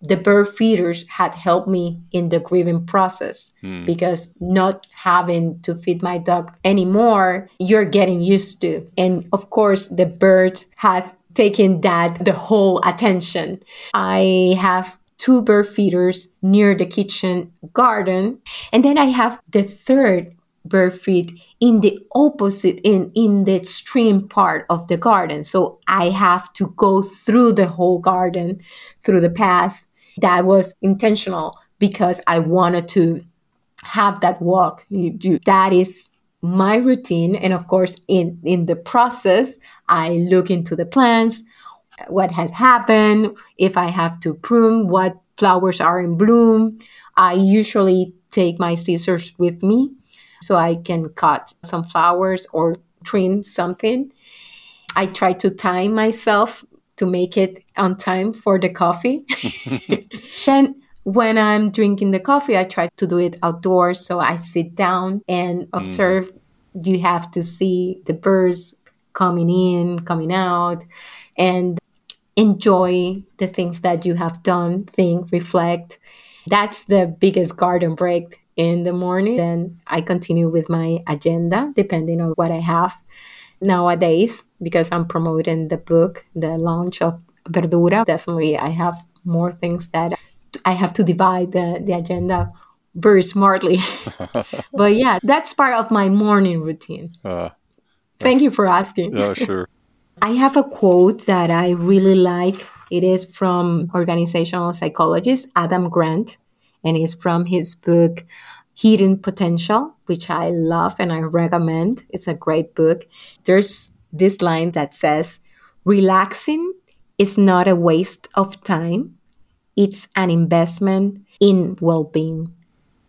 The bird feeders had helped me in the grieving process mm. because not having to feed my dog anymore, you're getting used to. And of course, the bird has taken that the whole attention. I have two bird feeders near the kitchen garden. And then I have the third bird feed in the opposite in in the extreme part of the garden. So i have to go through the whole garden through the path that was intentional because i wanted to have that walk. That is my routine. And of course in in the process i look into the plants what has happened if i have to prune what flowers are in bloom. I usually take my scissors with me so I can cut some flowers or trim something. I try to time myself to make it on time for the coffee. then when I'm drinking the coffee, I try to do it outdoors. So I sit down and mm. observe. Mm. You have to see the birds coming in, coming out, and enjoy the things that you have done, think, reflect. That's the biggest garden break in the morning. Then I continue with my agenda depending on what I have nowadays because I'm promoting the book, the launch of Verdura. Definitely, I have more things that I have to divide the, the agenda very smartly. but yeah, that's part of my morning routine. Uh, Thank you for asking. Yeah, sure. I have a quote that I really like. It is from organizational psychologist Adam Grant, and it's from his book Hidden Potential, which I love and I recommend. It's a great book. There's this line that says, Relaxing is not a waste of time, it's an investment in well being.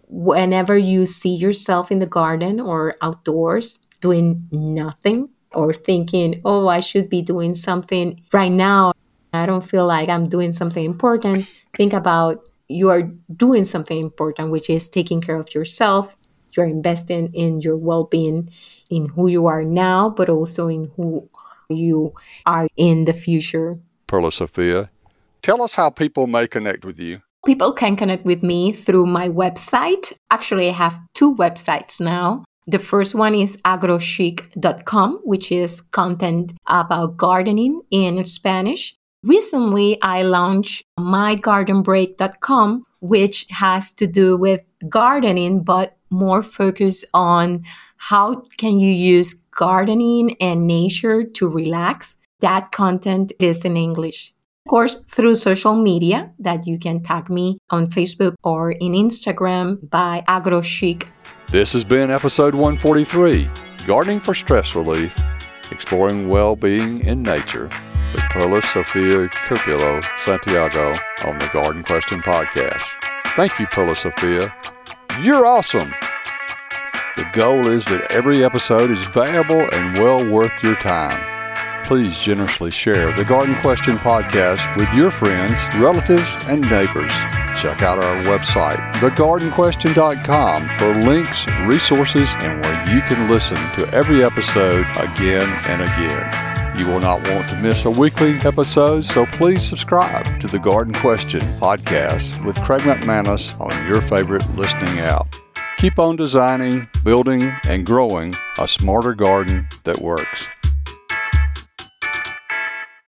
Whenever you see yourself in the garden or outdoors doing nothing or thinking, oh, I should be doing something right now, I don't feel like I'm doing something important, think about you are doing something important, which is taking care of yourself. You're investing in your well being, in who you are now, but also in who you are in the future. Perla Sofia, tell us how people may connect with you. People can connect with me through my website. Actually, I have two websites now. The first one is agrochic.com, which is content about gardening in Spanish. Recently, I launched mygardenbreak.com, which has to do with gardening, but more focused on how can you use gardening and nature to relax. That content is in English. Of course, through social media that you can tag me on Facebook or in Instagram by AgroChic. This has been episode 143 Gardening for Stress Relief, Exploring Well-Being in Nature with Perla Sofia Curbelo Santiago on the Garden Question Podcast. Thank you, Perla Sofia. You're awesome. The goal is that every episode is valuable and well worth your time. Please generously share the Garden Question podcast with your friends, relatives, and neighbors. Check out our website, thegardenquestion.com, for links, resources, and where you can listen to every episode again and again. You will not want to miss a weekly episode, so please subscribe to the Garden Question podcast with Craig McManus on your favorite listening app. Keep on designing, building, and growing a smarter garden that works.